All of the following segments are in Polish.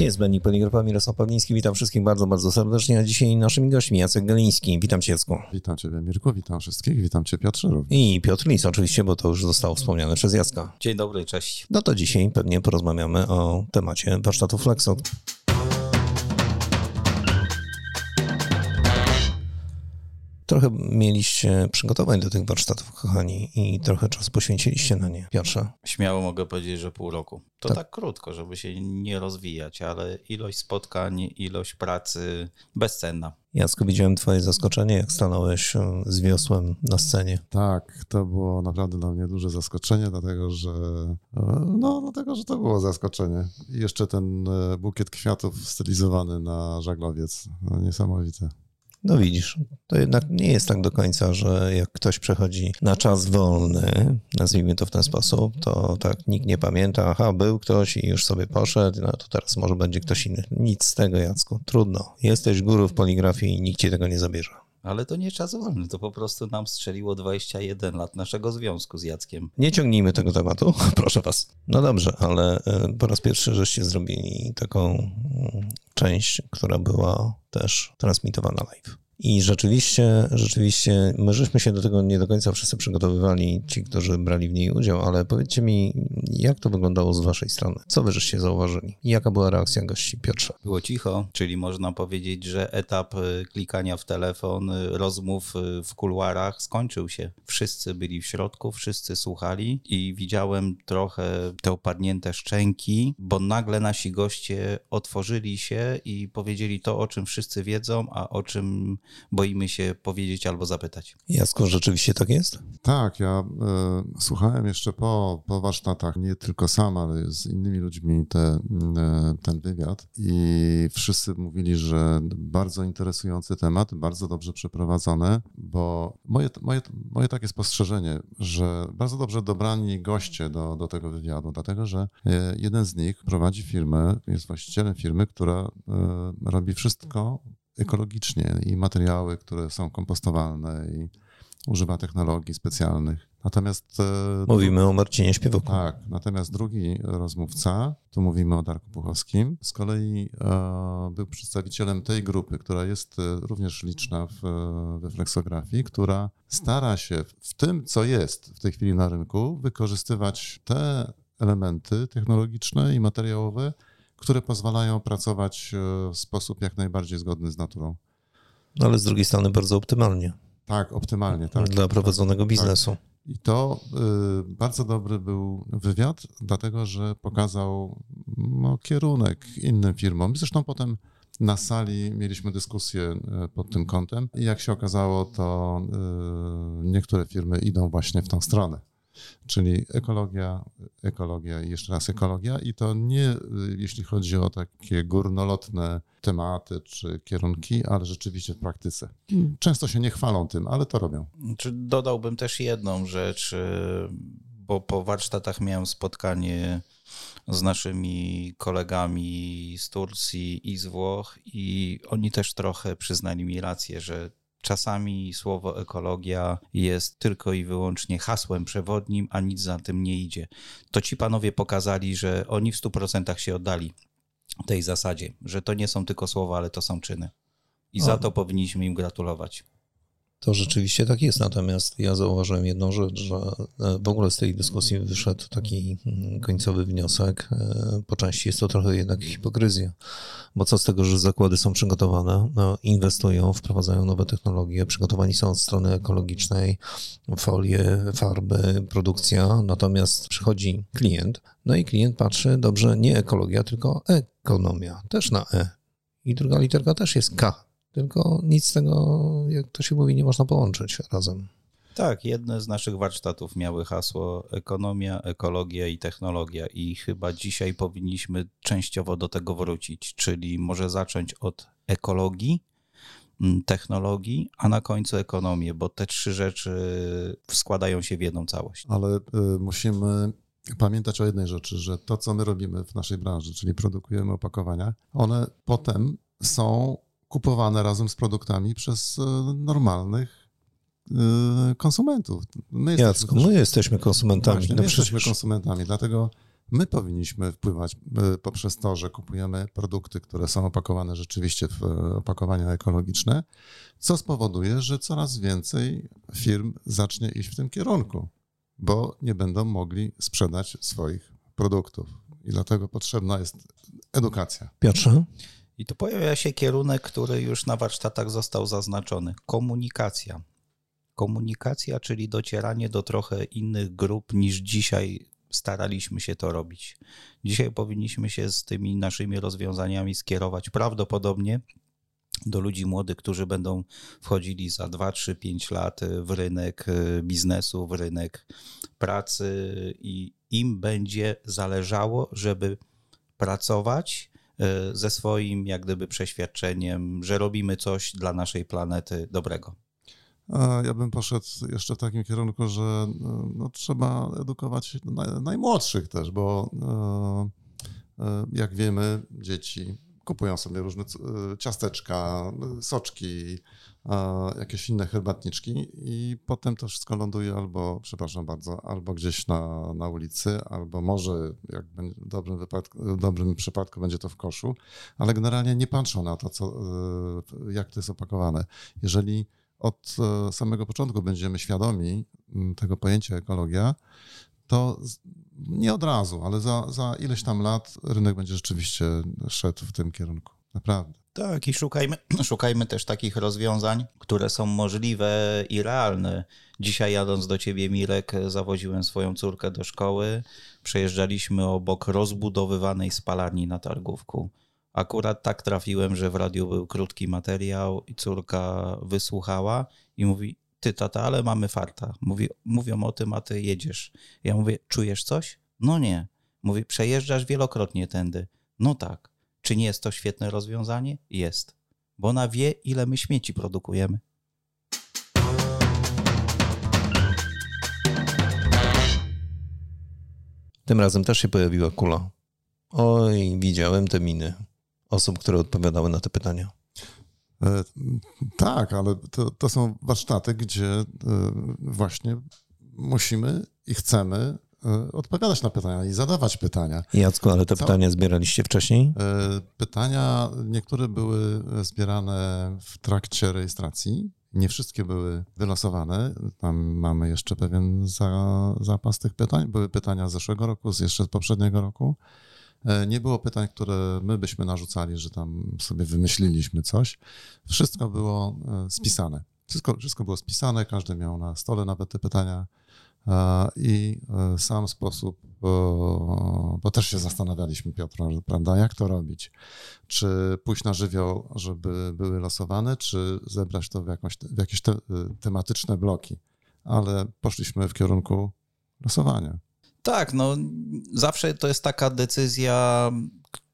Niezbędnik Poligrafa Mirosław Pawliński. Witam wszystkich bardzo, bardzo serdecznie. A dzisiaj naszymi gośćmi Jacek Galiński. Witam Cię, Jacku. Witam Ciebie, Mirku, witam wszystkich, witam Cię, Piotrze również. I Piotr Lis oczywiście, bo to już zostało wspomniane przez Jacka. Dzień dobry, cześć. No to dzisiaj pewnie porozmawiamy o temacie warsztatu Flexo. Trochę mieliście przygotowań do tych warsztatów, kochani, i trochę czasu poświęciliście na nie. Pierwsze. Śmiało mogę powiedzieć, że pół roku. To Tak. tak, krótko, żeby się nie rozwijać, ale ilość spotkań, ilość pracy bezcenna. Jacku, widziałem twoje zaskoczenie, jak stanąłeś e, z wiosłem na scenie. Tak, to było naprawdę dla mnie duże zaskoczenie, dlatego że e, no, dlatego, że to było zaskoczenie. I jeszcze ten e, bukiet kwiatów stylizowany na żaglowiec. No, niesamowite. No widzisz, to jednak nie jest tak do końca, że jak ktoś przechodzi na czas wolny, nazwijmy to w ten sposób, to tak nikt nie pamięta, aha, był ktoś i już sobie poszedł, no to teraz może będzie ktoś inny. Nic z tego, Jacku, trudno. Jesteś guru w poligrafii i nikt ci tego nie zabierze. Ale to nie czas wolny, to po prostu nam strzeliło 21 lat naszego związku z Jackiem. Nie ciągnijmy tego tematu, proszę was. No dobrze, ale e, po raz pierwszy żeście zrobili taką mm, część, która była też transmitowana live. I rzeczywiście, rzeczywiście, my żeśmy się do tego nie do końca wszyscy przygotowywali, ci, którzy brali w niej udział, ale powiedzcie mi, jak to wyglądało z waszej strony? Co wy żeście zauważyli? Jaka była reakcja gości Piotrze? Było cicho, czyli można powiedzieć, że etap y, klikania w telefon, y, rozmów y, w kuluarach skończył się. Wszyscy byli w środku, wszyscy słuchali i widziałem trochę te opadnięte szczęki, bo nagle nasi goście otworzyli się i powiedzieli to, o czym wszyscy wiedzą, a o czym boimy się powiedzieć albo zapytać. Jacku, rzeczywiście tak jest? Tak, ja e, słuchałem jeszcze po, po warsztatach, nie tylko sam, ale z innymi ludźmi te, e, ten wywiad i wszyscy mówili, że bardzo interesujący temat, bardzo dobrze przeprowadzony, bo moje, moje, moje takie spostrzeżenie, że bardzo dobrze dobrani goście do, do tego wywiadu, dlatego że e, jeden z nich prowadzi firmę, jest właścicielem firmy, która e, robi wszystko ekologicznie i materiały, które są kompostowalne i używa technologii specjalnych. Natomiast e, Mówimy o Marcinie Śpiewoku. tak, natomiast drugi rozmówca, tu mówimy o Darku Puchowskim, z kolei e, był przedstawicielem tej grupy, która jest e, również liczna w, we flexografii, która stara się w tym, co jest w tej chwili na rynku, wykorzystywać te elementy technologiczne i materiałowe, które pozwalają pracować e, w sposób jak najbardziej zgodny z naturą. No, ale z drugiej strony bardzo optymalnie Tak, optymalnie, tak. dla prowadzonego biznesu. I to y, bardzo dobry był wywiad, dlatego że pokazał no, kierunek innym firmom. Zresztą potem na sali mieliśmy dyskusję y, pod tym kątem i jak się okazało, to y, niektóre firmy idą właśnie w tą stronę. Czyli ekologia, ekologia i jeszcze raz ekologia. I to nie jeśli chodzi o takie górnolotne tematy czy kierunki, ale rzeczywiście w praktyce. Często się nie chwalą tym, ale to robią. Czy dodałbym też jedną rzecz, y, bo po warsztatach miałem spotkanie z naszymi kolegami z Turcji i z Włoch i oni też trochę przyznali mi rację, że czasami słowo ekologia jest tylko i wyłącznie hasłem przewodnim, a nic za tym nie idzie. To ci panowie pokazali, że oni w 100% się oddali tej zasadzie, że to nie są tylko słowa, ale to są czyny. I za O. to powinniśmy im gratulować. To rzeczywiście tak jest, natomiast ja zauważyłem jedną rzecz, że e, w ogóle z tej dyskusji wyszedł taki mm, końcowy wniosek. e, Po części jest to trochę jednak hipokryzja, bo co z tego, że zakłady są przygotowane, no, inwestują, wprowadzają nowe technologie, przygotowani są od strony ekologicznej, folie, farby, produkcja, natomiast przychodzi klient, no i klient patrzy, dobrze, nie ekologia, tylko ekonomia, też na E. I druga literka też jest K. Tylko nic z tego, jak to się mówi, nie można połączyć razem. Tak, jedne z naszych warsztatów miały hasło ekonomia, ekologia i technologia i chyba dzisiaj powinniśmy częściowo do tego wrócić, czyli może zacząć od ekologii, mm, technologii, a na końcu ekonomię, bo te trzy rzeczy składają się w jedną całość. Ale y, musimy pamiętać o jednej rzeczy, że to, co my robimy w naszej branży, czyli produkujemy opakowania, one potem są kupowane razem z produktami przez y, normalnych y, konsumentów. My Jacku, my jesteśmy konsumentami. Właśnie, no my jesteśmy przecież konsumentami, dlatego My powinniśmy wpływać e, poprzez to, że kupujemy produkty, które są opakowane rzeczywiście w e, opakowania ekologiczne, co spowoduje, że coraz więcej firm zacznie iść w tym kierunku, bo nie będą mogli sprzedać swoich produktów. I dlatego potrzebna jest edukacja. Piotrze? I tu pojawia się kierunek, który już na warsztatach został zaznaczony komunikacja. Komunikacja, czyli docieranie do trochę innych grup niż dzisiaj staraliśmy się to robić. Dzisiaj powinniśmy się z tymi naszymi rozwiązaniami skierować prawdopodobnie do ludzi młodych, którzy będą wchodzili za 2, 3, 5 lat w rynek biznesu, w rynek pracy i im będzie zależało, żeby pracować ze swoim jak gdyby przeświadczeniem, że robimy coś dla naszej planety dobrego. Ja bym poszedł jeszcze w takim kierunku, że no, trzeba edukować najmłodszych też, bo e, e, jak wiemy, dzieci kupują sobie różne ciasteczka, soczki, jakieś inne herbatniczki i potem to wszystko ląduje albo, przepraszam bardzo, albo gdzieś na, na ulicy, albo może jak w dobrym, wypadku, w dobrym przypadku będzie to w koszu, ale generalnie nie patrzą na to, co, e, jak to jest opakowane. Jeżeli od e, samego początku będziemy świadomi tego pojęcia ekologia, to nie od razu, ale za, za ileś tam lat rynek będzie rzeczywiście szedł w tym kierunku. Naprawdę. Tak, i szukajmy, szukajmy też takich rozwiązań, które są możliwe i realne. Dzisiaj jadąc do ciebie, Mirek, zawoziłem swoją córkę do szkoły. Przejeżdżaliśmy obok rozbudowywanej spalarni na targówku. Akurat tak trafiłem, że w radiu był krótki materiał i córka wysłuchała i mówi: Ty, tata, ale mamy farta. Mówi, mówią o tym, a ty jedziesz. Ja mówię: Czujesz coś? No nie. Mówi: Przejeżdżasz wielokrotnie tędy. No tak. Czy nie jest to świetne rozwiązanie? Jest. Bo ona wie, ile my śmieci produkujemy. Tym razem też się pojawiła kula. Oj, widziałem te miny osób, które odpowiadały na te pytania. E, tak, ale to, to są warsztaty, gdzie e, właśnie musimy i chcemy odpowiadać na pytania i zadawać pytania. Jacku, ale te pytania zbieraliście wcześniej? Pytania, niektóre były zbierane w trakcie rejestracji, nie wszystkie były wylosowane. Tam mamy jeszcze pewien za, zapas tych pytań. Były pytania z zeszłego roku, z jeszcze z poprzedniego roku. E, nie było pytań, które my byśmy narzucali, że tam sobie wymyśliliśmy coś. Wszystko było spisane. Wszystko, wszystko było spisane, każdy miał na stole nawet te pytania i sam sposób, bo też się zastanawialiśmy, Piotr, prawda, jak to robić? Czy pójść na żywioł, żeby były losowane, czy zebrać to w, jakąś, w jakieś te, tematyczne bloki? Ale poszliśmy w kierunku losowania. Tak, no zawsze to jest taka decyzja,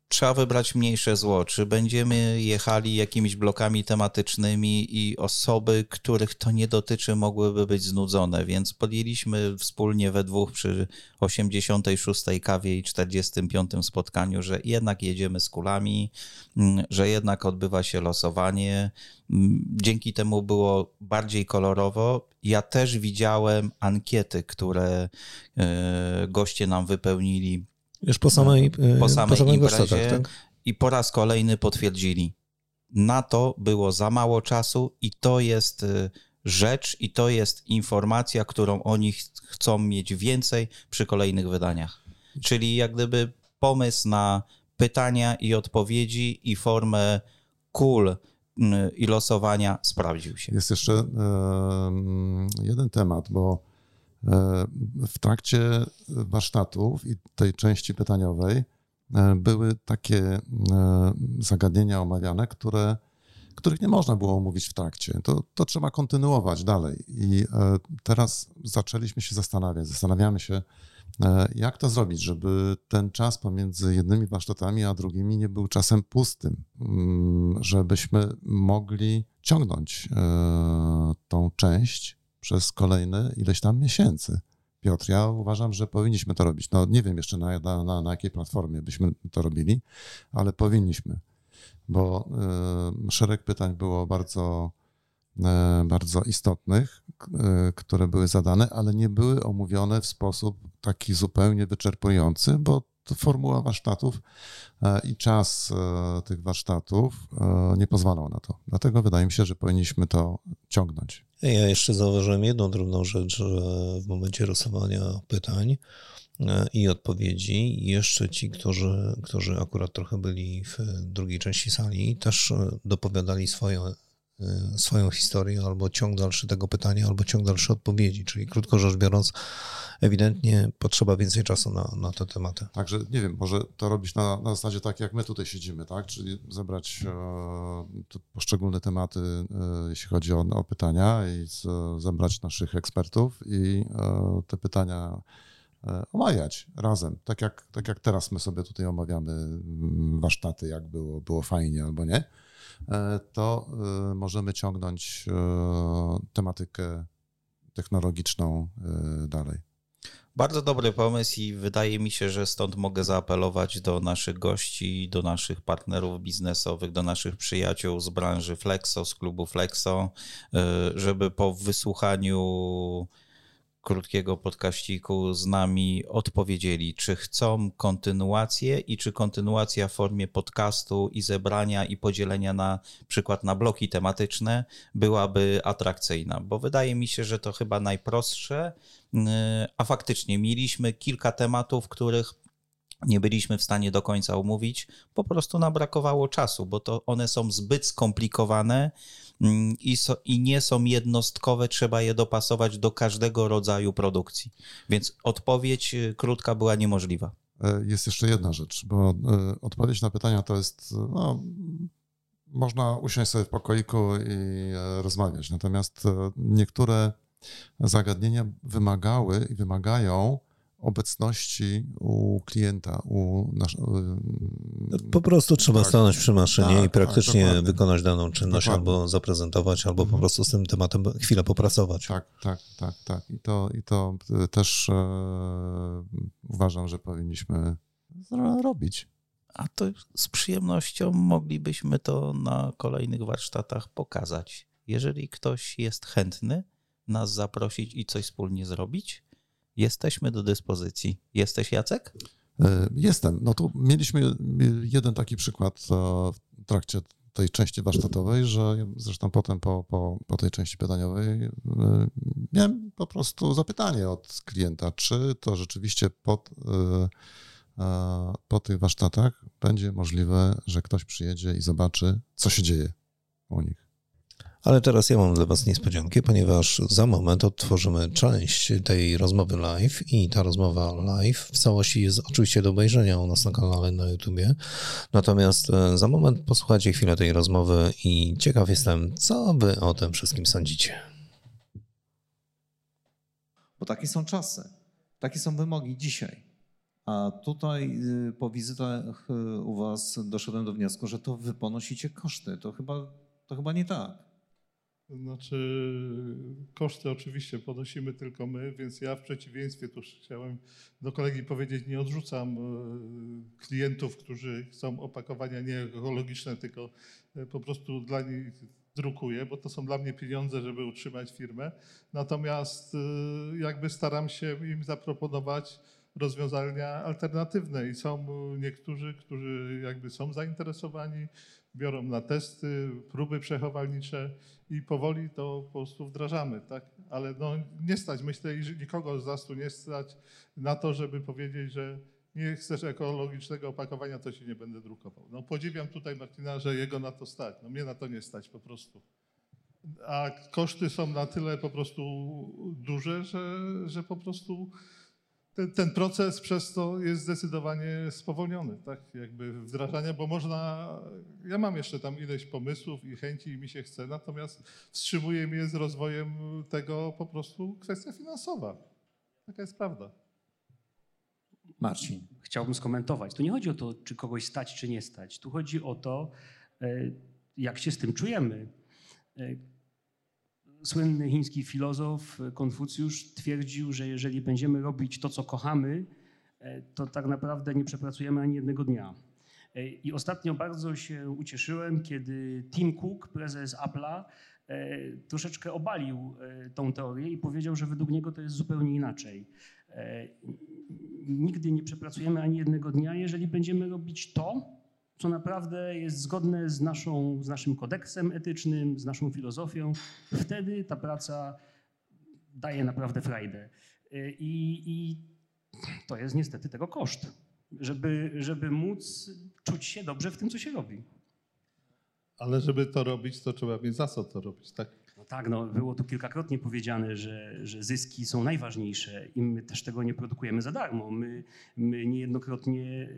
trzeba wybrać mniejsze zło. Czy będziemy jechali jakimiś blokami tematycznymi i osoby, których to nie dotyczy, mogłyby być znudzone, więc podjęliśmy wspólnie we dwóch przy 86. kawie i 45. spotkaniu, że jednak jedziemy z kulami, mm, że jednak odbywa się losowanie. Mm, dzięki temu było bardziej kolorowo. Ja też widziałem ankiety, które e, goście nam wypełnili już po samej, po e, samej, po samej imprezie tak? i po raz kolejny potwierdzili. Na to było za mało czasu i to jest e, rzecz i to jest informacja, którą oni ch chcą mieć więcej przy kolejnych wydaniach. Czyli jak gdyby pomysł na pytania i odpowiedzi i formę kul i losowania sprawdził się. Jest jeszcze jeden temat, bo w trakcie warsztatów i tej części pytaniowej e, były takie e, zagadnienia omawiane, które, których nie można było omówić w trakcie. To, to trzeba kontynuować dalej. I teraz zaczęliśmy się zastanawiać, zastanawiamy się, jak to zrobić, żeby ten czas pomiędzy jednymi warsztatami a drugimi nie był czasem pustym, mm, żebyśmy mogli ciągnąć tą część przez kolejne ileś tam miesięcy. Piotr, ja uważam, że powinniśmy to robić. No nie wiem jeszcze na, na, na jakiej platformie byśmy to robili, ale powinniśmy, bo y, szereg pytań było bardzo bardzo istotnych, które były zadane, ale nie były omówione w sposób taki zupełnie wyczerpujący, bo formuła warsztatów i czas tych warsztatów nie pozwalał na to. Dlatego wydaje mi się, że powinniśmy to ciągnąć. Ja jeszcze zauważyłem jedną drobną rzecz, że w momencie rysowania pytań e, i odpowiedzi, jeszcze ci, którzy, którzy akurat trochę byli w drugiej części sali, też e, dopowiadali swoje swoją historię, albo ciąg dalszy tego pytania, albo ciąg dalszy odpowiedzi. Czyli krótko rzecz biorąc, ewidentnie potrzeba więcej czasu na, na te tematy. Także nie wiem, może to robić na, na zasadzie tak, jak my tutaj siedzimy, tak? Czyli zebrać e, poszczególne tematy, e, jeśli chodzi o, o pytania i z, zebrać naszych ekspertów i e, te pytania e, omawiać razem, tak jak, tak jak teraz my sobie tutaj omawiamy mm, warsztaty, jak było, było fajnie albo nie to e, możemy ciągnąć e, tematykę technologiczną dalej. Bardzo dobry pomysł i wydaje mi się, że stąd mogę zaapelować do naszych gości, do naszych partnerów biznesowych, do naszych przyjaciół z branży Flexo, z klubu Flexo, żeby po wysłuchaniu krótkiego podkaściku z nami odpowiedzieli, czy chcą kontynuację i czy kontynuacja w formie podcastu i zebrania i podzielenia na przykład na bloki tematyczne byłaby atrakcyjna, bo wydaje mi się, że to chyba najprostsze, a faktycznie mieliśmy kilka tematów, których nie byliśmy w stanie do końca omówić, po prostu nam brakowało czasu, bo to one są zbyt skomplikowane i, so, i nie są jednostkowe, trzeba je dopasować do każdego rodzaju produkcji. Więc odpowiedź y, krótka była niemożliwa. E, jest jeszcze jedna rzecz, bo e, odpowiedź na pytania to jest, no, można usiąść sobie w pokoiku i e, rozmawiać, natomiast niektóre zagadnienia wymagały i wymagają obecności u klienta, u nasz... Po prostu trzeba tak, stanąć przy maszynie tak, i praktycznie tak, wykonać daną czynność, dokładnie. albo zaprezentować, albo po mhm. prostu z tym tematem chwilę popracować. Tak, tak, tak, tak. I to, i to e, też e, uważam, że powinniśmy robić. A to z przyjemnością moglibyśmy to na kolejnych warsztatach pokazać. Jeżeli ktoś jest chętny nas zaprosić i coś wspólnie zrobić, Jesteśmy do dyspozycji. Jesteś Jacek? E, jestem. No tu mieliśmy jeden taki przykład e, w trakcie tej części warsztatowej, że zresztą potem po, po, po tej części pytaniowej e, miałem po prostu zapytanie od klienta, czy to rzeczywiście pod, po tych warsztatach będzie możliwe, że ktoś przyjedzie i zobaczy, co się dzieje u nich. Ale teraz ja mam dla Was niespodziankę, ponieważ za moment odtworzymy część tej rozmowy live i ta rozmowa live w całości jest oczywiście do obejrzenia u nas na kanale na YouTubie. Natomiast e, za moment posłuchajcie chwilę tej rozmowy i ciekaw jestem, co Wy o tym wszystkim sądzicie. Bo takie są czasy, takie są wymogi dzisiaj. A tutaj y, po wizytach y, u Was doszedłem do wniosku, że to Wy ponosicie koszty. To chyba, to chyba nie tak. Znaczy, koszty oczywiście ponosimy tylko my, więc ja w przeciwieństwie, tu chciałem do kolegi powiedzieć, nie odrzucam e, klientów, którzy chcą opakowania nie ekologiczne, tylko e, po prostu dla nich drukuję, bo to są dla mnie pieniądze, żeby utrzymać firmę. Natomiast e, jakby staram się im zaproponować rozwiązania alternatywne i są niektórzy, którzy jakby są zainteresowani, biorą na testy, próby przechowalnicze i powoli to po prostu wdrażamy, tak? Ale no, nie stać, myślę, że nikogo z nas tu nie stać na to, żeby powiedzieć, że nie chcesz ekologicznego opakowania, to się nie będę drukował. No podziwiam tutaj Martina, że jego na to stać. No mnie na to nie stać po prostu. A koszty są na tyle po prostu duże, że, że po prostu ten, ten, proces przez to jest zdecydowanie spowolniony, tak, jakby wdrażania, bo można, ja mam jeszcze tam ileś pomysłów i chęci i mi się chce, natomiast wstrzymuje mnie z rozwojem tego po prostu kwestia finansowa. Taka jest prawda. Marcin, chciałbym skomentować. Tu nie chodzi o to, czy kogoś stać, czy nie stać. Tu chodzi o to, e, jak się z tym czujemy. E, słynny chiński filozof Konfucjusz twierdził, że jeżeli będziemy robić to, co kochamy, e, to tak naprawdę nie przepracujemy ani jednego dnia. I ostatnio bardzo się ucieszyłem, kiedy Tim Cook, prezes Apple'a, troszeczkę obalił tą teorię i powiedział, że według niego to jest zupełnie inaczej. Nigdy nie przepracujemy ani jednego dnia, jeżeli będziemy robić to, co naprawdę jest zgodne z, naszą, z naszym kodeksem etycznym, z naszą filozofią. Wtedy ta praca daje naprawdę frajdę. I, i to jest niestety tego koszt, żeby, żeby móc czuć się dobrze w tym, co się robi. Ale żeby to robić, to trzeba mieć za co to robić, tak? No tak, no, było tu kilkakrotnie powiedziane, że, że zyski są najważniejsze i my też tego nie produkujemy za darmo. My, my niejednokrotnie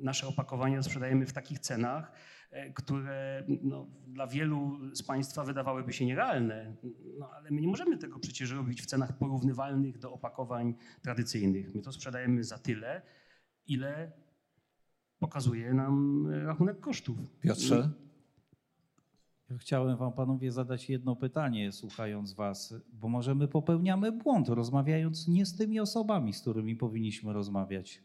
nasze opakowania sprzedajemy w takich cenach, e, które no, dla wielu z Państwa wydawałyby się nierealne, no, ale my nie możemy tego przecież robić w cenach porównywalnych do opakowań tradycyjnych. My to sprzedajemy za tyle, ile pokazuje nam rachunek kosztów. Piotrze? Chciałem wam panowie zadać jedno pytanie, słuchając was, bo może my popełniamy błąd, rozmawiając nie z tymi osobami, z którymi powinniśmy rozmawiać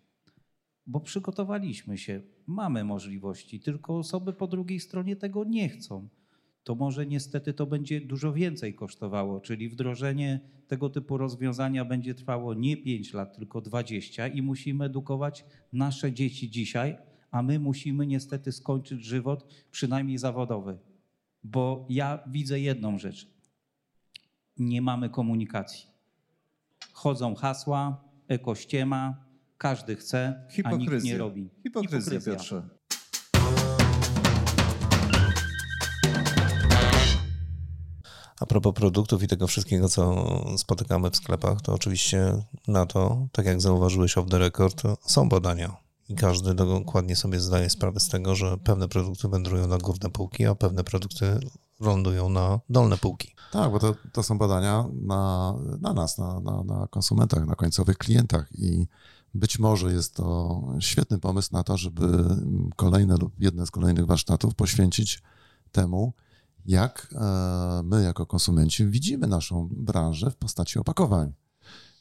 bo przygotowaliśmy się, mamy możliwości, tylko osoby po drugiej stronie tego nie chcą. To może niestety to będzie dużo więcej kosztowało, czyli wdrożenie tego typu rozwiązania będzie trwało nie 5 lat, tylko 20 i musimy edukować nasze dzieci dzisiaj, a my musimy niestety skończyć żywot przynajmniej zawodowy. Bo ja widzę jedną rzecz. Nie mamy komunikacji. Chodzą hasła, ekościema, każdy chce, a nikt nie robi. Hipokryzja, Hipokryzja. Piotrze. A propos produktów i tego wszystkiego, co spotykamy w sklepach, to oczywiście na to, tak jak zauważyłeś off the record, są badania. I każdy dokładnie sobie zdaje sprawę z tego, że pewne produkty wędrują na górne półki, a pewne produkty lądują na dolne półki. Tak, bo to, to są badania na, na nas, na, na, na konsumentach, na końcowych klientach i być może jest to świetny pomysł na to, żeby kolejne lub jedne z kolejnych warsztatów poświęcić temu, jak e, my jako konsumenci widzimy naszą branżę w postaci opakowań.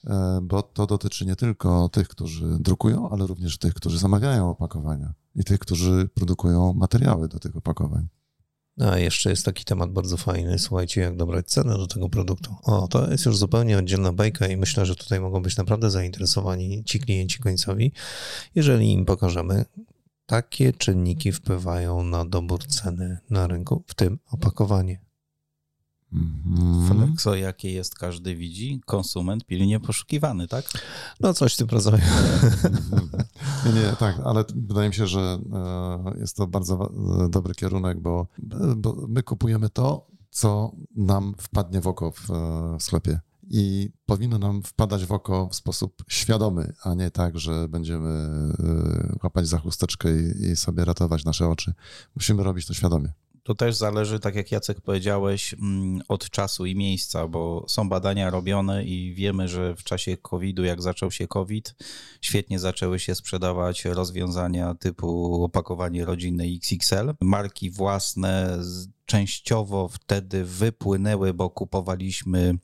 E, bo to dotyczy nie tylko tych, którzy drukują, ale również tych, którzy zamawiają opakowania i tych, którzy produkują materiały do tych opakowań. A jeszcze jest taki temat bardzo fajny. Słuchajcie, jak dobrać cenę do tego produktu. O, to jest już zupełnie oddzielna bajka i myślę, że tutaj mogą być naprawdę zainteresowani ci klienci końcowi, jeżeli im pokażemy, takie czynniki wpływają na dobór ceny na rynku, w tym opakowanie. Mm. Flexo, jakie jest, każdy widzi. Konsument pilnie poszukiwany, tak? No coś w tym rodzaju. Nie, nie, tak, ale wydaje mi się, że e, jest to bardzo e, dobry kierunek, bo, bo my kupujemy to, co nam wpadnie w oko w, w sklepie i powinno nam wpadać w oko w sposób świadomy, a nie tak, że będziemy e, łapać za chusteczkę i, i sobie ratować nasze oczy. Musimy robić to świadomie. To też zależy, tak jak Jacek powiedziałeś, mm, od czasu i miejsca, bo są badania robione i wiemy, że w czasie COVID-u, jak zaczął się COVID, świetnie zaczęły się sprzedawać rozwiązania typu opakowanie rodzinne XXL. Marki własne częściowo wtedy wypłynęły, bo kupowaliśmy,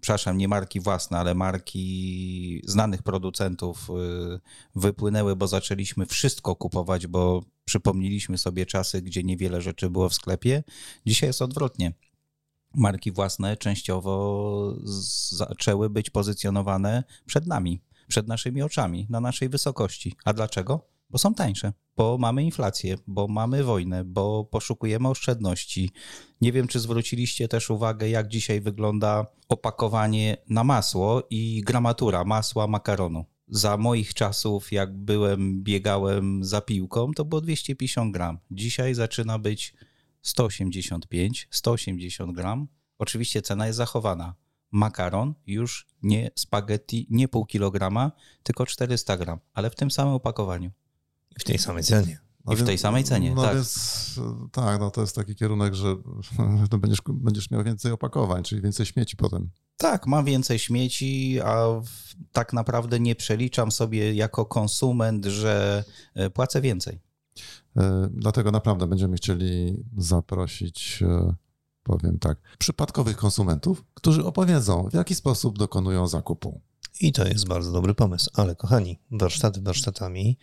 przepraszam, nie marki własne, ale marki znanych producentów y, wypłynęły, bo zaczęliśmy wszystko kupować, bo przypomnieliśmy sobie czasy, gdzie niewiele rzeczy było w sklepie. Dzisiaj jest odwrotnie. Marki własne częściowo zaczęły być pozycjonowane przed nami, przed naszymi oczami, na naszej wysokości. A dlaczego? Bo są tańsze, bo mamy inflację, bo mamy wojnę, bo poszukujemy oszczędności. Nie wiem, czy zwróciliście też uwagę, jak dzisiaj wygląda opakowanie na masło i gramatura masła makaronu za moich czasów, jak byłem, biegałem za piłką, to było 250 gram. Dzisiaj zaczyna być 185, 180 gram. Oczywiście cena jest zachowana. Makaron już nie spaghetti, nie pół kilograma, tylko 400 gram, ale w tym samym opakowaniu. W tej samej cenie. No I w tej samej cenie, no tak. Więc, tak, no to jest taki kierunek, że będziesz, będziesz miał więcej opakowań, czyli więcej śmieci potem. Tak, mam więcej śmieci, a tak naprawdę nie przeliczam sobie jako konsument, że e, płacę więcej. E, dlatego naprawdę będziemy chcieli zaprosić, e, powiem tak, przypadkowych konsumentów, którzy opowiedzą, w jaki sposób dokonują zakupu. I to jest bardzo dobry pomysł. Ale kochani, warsztaty warsztatami,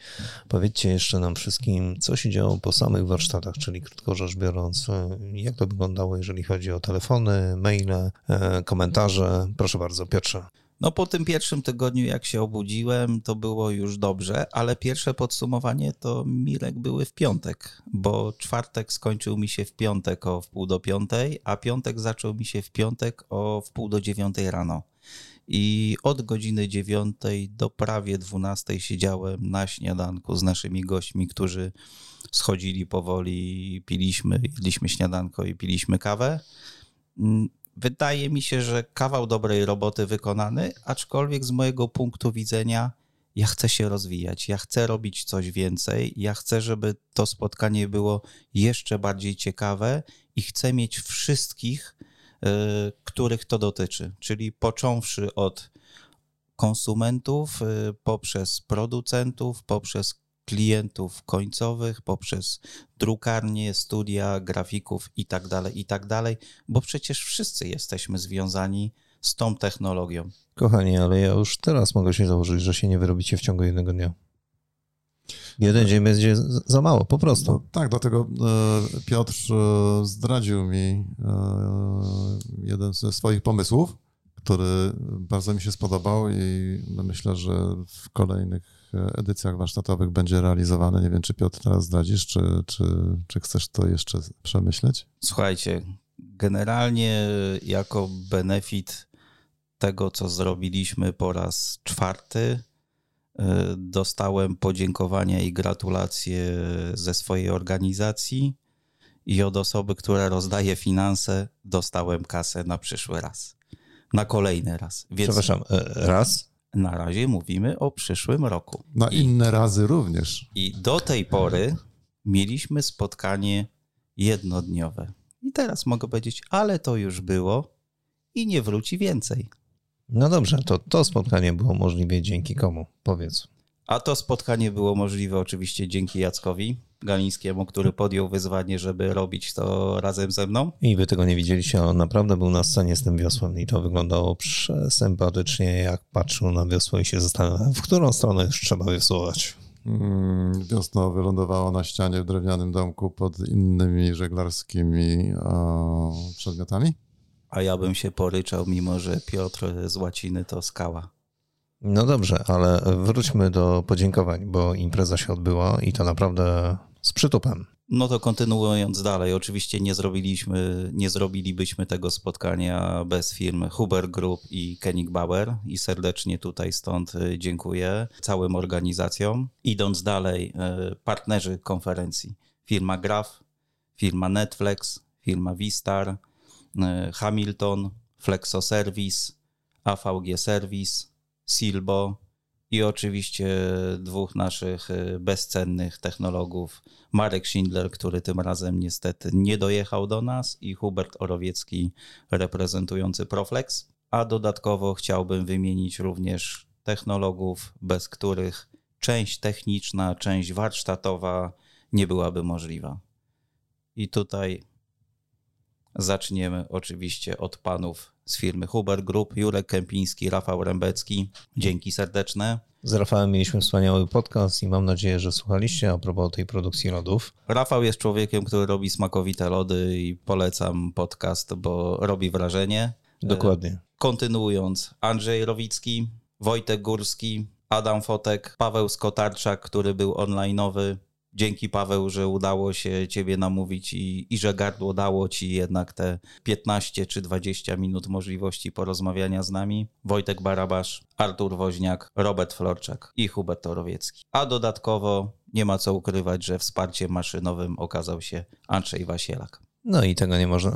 powiedzcie jeszcze nam wszystkim, co się działo po samych warsztatach, czyli krótko rzecz biorąc, jak to wyglądało, jeżeli chodzi o telefony, maile, e, komentarze. Proszę bardzo, Piotrze. No po tym pierwszym tygodniu, jak się obudziłem, to było już dobrze, ale pierwsze podsumowanie to Mirek były w piątek, bo czwartek skończył mi się w piątek o wpół do piątej, a piątek zaczął mi się w piątek o wpół do dziewiątej rano. I od godziny dziewiątej do prawie dwunastej siedziałem na śniadanku z naszymi gośćmi, którzy schodzili powoli, piliśmy, jedliśmy śniadanko i piliśmy kawę. Wydaje mi się, że kawał dobrej roboty wykonany, aczkolwiek z mojego punktu widzenia ja chcę się rozwijać, ja chcę robić coś więcej, ja chcę, żeby to spotkanie było jeszcze bardziej ciekawe i chcę mieć wszystkich, których to dotyczy, czyli począwszy od konsumentów, y, poprzez producentów, poprzez klientów końcowych, poprzez drukarnie, studia, grafików itd., tak itd., tak bo przecież wszyscy jesteśmy związani z tą technologią. Kochani, ale ja już teraz mogę się założyć, że się nie wyrobicie w ciągu jednego dnia. Jeden dzień będzie za mało, po prostu. No, tak, dlatego e, Piotr e, zdradził mi e, jeden ze swoich pomysłów, który bardzo mi się spodobał i myślę, że w kolejnych edycjach warsztatowych będzie realizowane. Nie wiem, czy Piotr teraz zdradzisz, czy, czy, czy chcesz to jeszcze przemyśleć? Słuchajcie, generalnie jako benefit tego, co zrobiliśmy po raz czwarty, dostałem podziękowania i gratulacje ze swojej organizacji i od osoby, która rozdaje finanse, dostałem kasę na przyszły raz. Na kolejny raz. Więc... Przepraszam, e, raz? Na razie mówimy o przyszłym roku. Na I, inne razy również. I do tej pory mieliśmy spotkanie jednodniowe. I teraz mogę powiedzieć, ale to już było i nie wróci więcej. No dobrze, to to spotkanie było możliwe dzięki komu? Powiedz. A to spotkanie było możliwe oczywiście dzięki Jackowi Galińskiemu, który podjął wyzwanie, żeby robić to razem ze mną. I wy tego nie widzieliście, on naprawdę był na scenie z tym wiosłem i to wyglądało przesympatycznie, jak patrzył na wiosło i się zastanawiał, w którą stronę już trzeba wiosłować. Mm, wiosno wylądowało na ścianie w drewnianym domku pod innymi żeglarskimi o, przedmiotami. A ja bym się poryczał, mimo że Piotr z łaciny to skała. No dobrze, ale wróćmy do podziękowań, bo impreza się odbyła i to naprawdę z przytupem. No to kontynuując dalej, oczywiście nie zrobiliśmy, nie zrobilibyśmy tego spotkania bez firm Huber Group i Koenig Bauer i serdecznie tutaj stąd y, dziękuję całym organizacjom. Idąc dalej, y, partnerzy konferencji, firma Graf, firma Netflix, firma Vistar, Hamilton, Flexo Service, AVG Service, Silbo i oczywiście dwóch naszych y, bezcennych technologów, Marek Schindler, który tym razem niestety nie dojechał do nas i Hubert Orowiecki reprezentujący Proflex, a dodatkowo chciałbym wymienić również technologów, bez których część techniczna, część warsztatowa nie byłaby możliwa. I tutaj zaczniemy oczywiście od panów z firmy Huber Group, Jurek Kępiński, Rafał Rębecki. Dzięki serdeczne. Z Rafałem mieliśmy wspaniały podcast i mam nadzieję, że słuchaliście a propos tej produkcji lodów. Rafał jest człowiekiem, który robi smakowite lody i polecam podcast, bo robi wrażenie. Dokładnie. E, kontynuując, Andrzej Rowicki, Wojtek Górski, Adam Fotek, Paweł Skotarczak, który był onlineowy, Dzięki Paweł, że udało się ciebie namówić i, i że gardło dało ci jednak te 15 czy 20 minut możliwości porozmawiania z nami. Wojtek Barabasz, Artur Woźniak, Robert Florczak i Hubert Torowiecki. A dodatkowo nie ma co ukrywać, że wsparciem maszynowym okazał się Andrzej Wasielak. No i tego nie można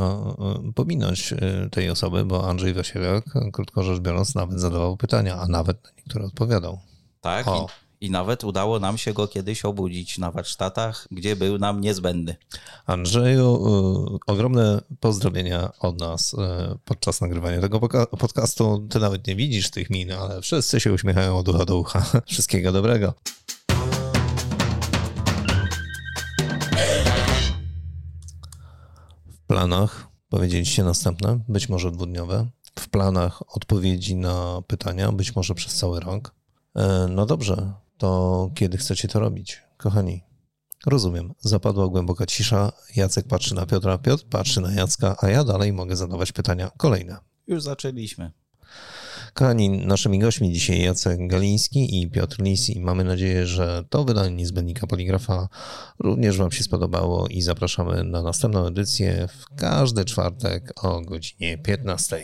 pominąć y, tej osoby, bo Andrzej Wasielak, krótko rzecz biorąc, nawet zadawał pytania, a nawet na niektóre odpowiadał. Tak, o. I nawet udało nam się go kiedyś obudzić na warsztatach, gdzie był nam niezbędny. Andrzeju, y, ogromne pozdrowienia od nas y, podczas nagrywania tego podcastu. Ty nawet nie widzisz tych min, ale wszyscy się uśmiechają od ucha do ucha. Wszystkiego dobrego. W planach powiedzieliście następne, być może dwudniowe. W planach odpowiedzi na pytania, być może przez cały rok. E, no dobrze, to kiedy chcecie to robić, kochani? Rozumiem. Zapadła głęboka cisza. Jacek patrzy na Piotra, Piotr patrzy na Jacka, a ja dalej mogę zadawać pytania kolejne. Już zaczęliśmy. Kochani, naszymi gośćmi dzisiaj Jacek Galiński i Piotr Lisi. Mamy nadzieję, że to wydanie niezbędnika Poligrafa również Wam się spodobało i zapraszamy na następną edycję w każdy czwartek o godzinie 15.